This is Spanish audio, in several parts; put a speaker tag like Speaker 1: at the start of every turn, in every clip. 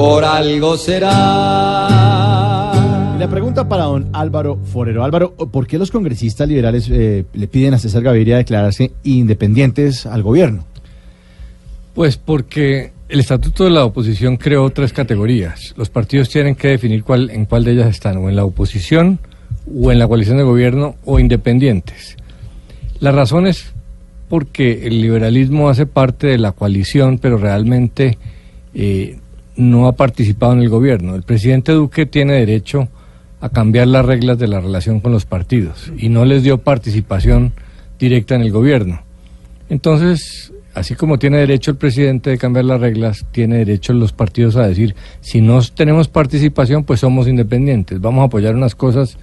Speaker 1: por algo será.
Speaker 2: La pregunta para don Álvaro Forero. Álvaro, ¿por qué los congresistas liberales eh, le piden a César Gaviria declararse independientes al gobierno?
Speaker 3: Pues porque el estatuto de la oposición creó tres categorías. Los partidos tienen que definir cuál, en cuál de ellas están, o en la oposición, o en la coalición de gobierno, o independientes. La razón es porque el liberalismo hace parte de la coalición, pero realmente eh, no ha participado en el gobierno. El presidente Duque tiene derecho a cambiar las reglas de la relación con los partidos y no les dio participación directa en el gobierno. Entonces, así como tiene derecho el presidente de cambiar las reglas, tiene derecho los partidos a decir, si no tenemos participación, pues somos independientes, vamos a apoyar unas cosas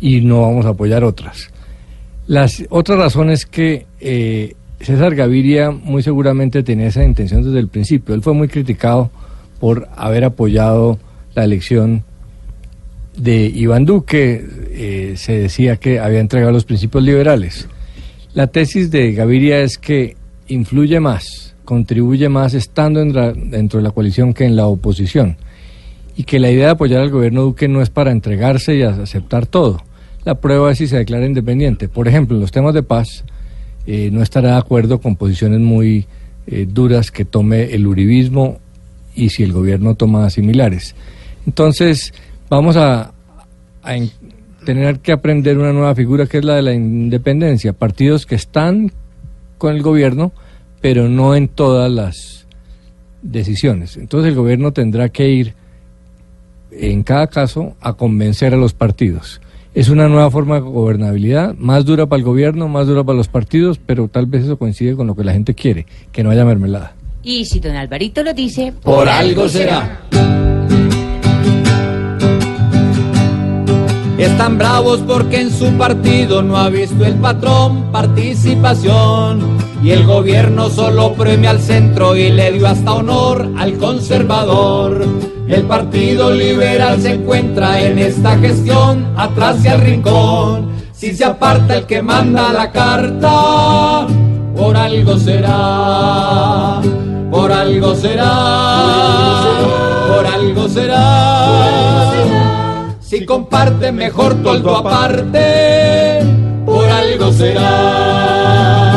Speaker 3: y no vamos a apoyar otras. Las otra razón es que eh, César Gaviria muy seguramente tenía esa intención desde el principio. Él fue muy criticado por haber apoyado la elección de Iván Duque. Eh, se decía que había entregado los principios liberales. La tesis de Gaviria es que influye más, contribuye más estando dentro de la coalición que en la oposición. Y que la idea de apoyar al gobierno Duque no es para entregarse y aceptar todo. La prueba es si se declara independiente. Por ejemplo, en los temas de paz, eh, no estará de acuerdo con posiciones muy eh, duras que tome el uribismo y si el gobierno toma similares. Entonces, vamos a, a en- tener que aprender una nueva figura que es la de la independencia. Partidos que están con el gobierno, pero no en todas las decisiones. Entonces el gobierno tendrá que ir, en cada caso, a convencer a los partidos. Es una nueva forma de gobernabilidad, más dura para el gobierno, más dura para los partidos, pero tal vez eso coincide con lo que la gente quiere, que no haya mermelada.
Speaker 4: Y si don Alvarito lo dice,
Speaker 1: Por algo será. Están bravos porque en su partido no ha visto el patrón participación. Y el gobierno solo premia al centro y le dio hasta honor al conservador. El partido liberal se encuentra en esta gestión atrás y al rincón. Si se aparta el que manda la carta, por algo será, por algo será, por algo será. Si comparte mejor toldo aparte, por algo será.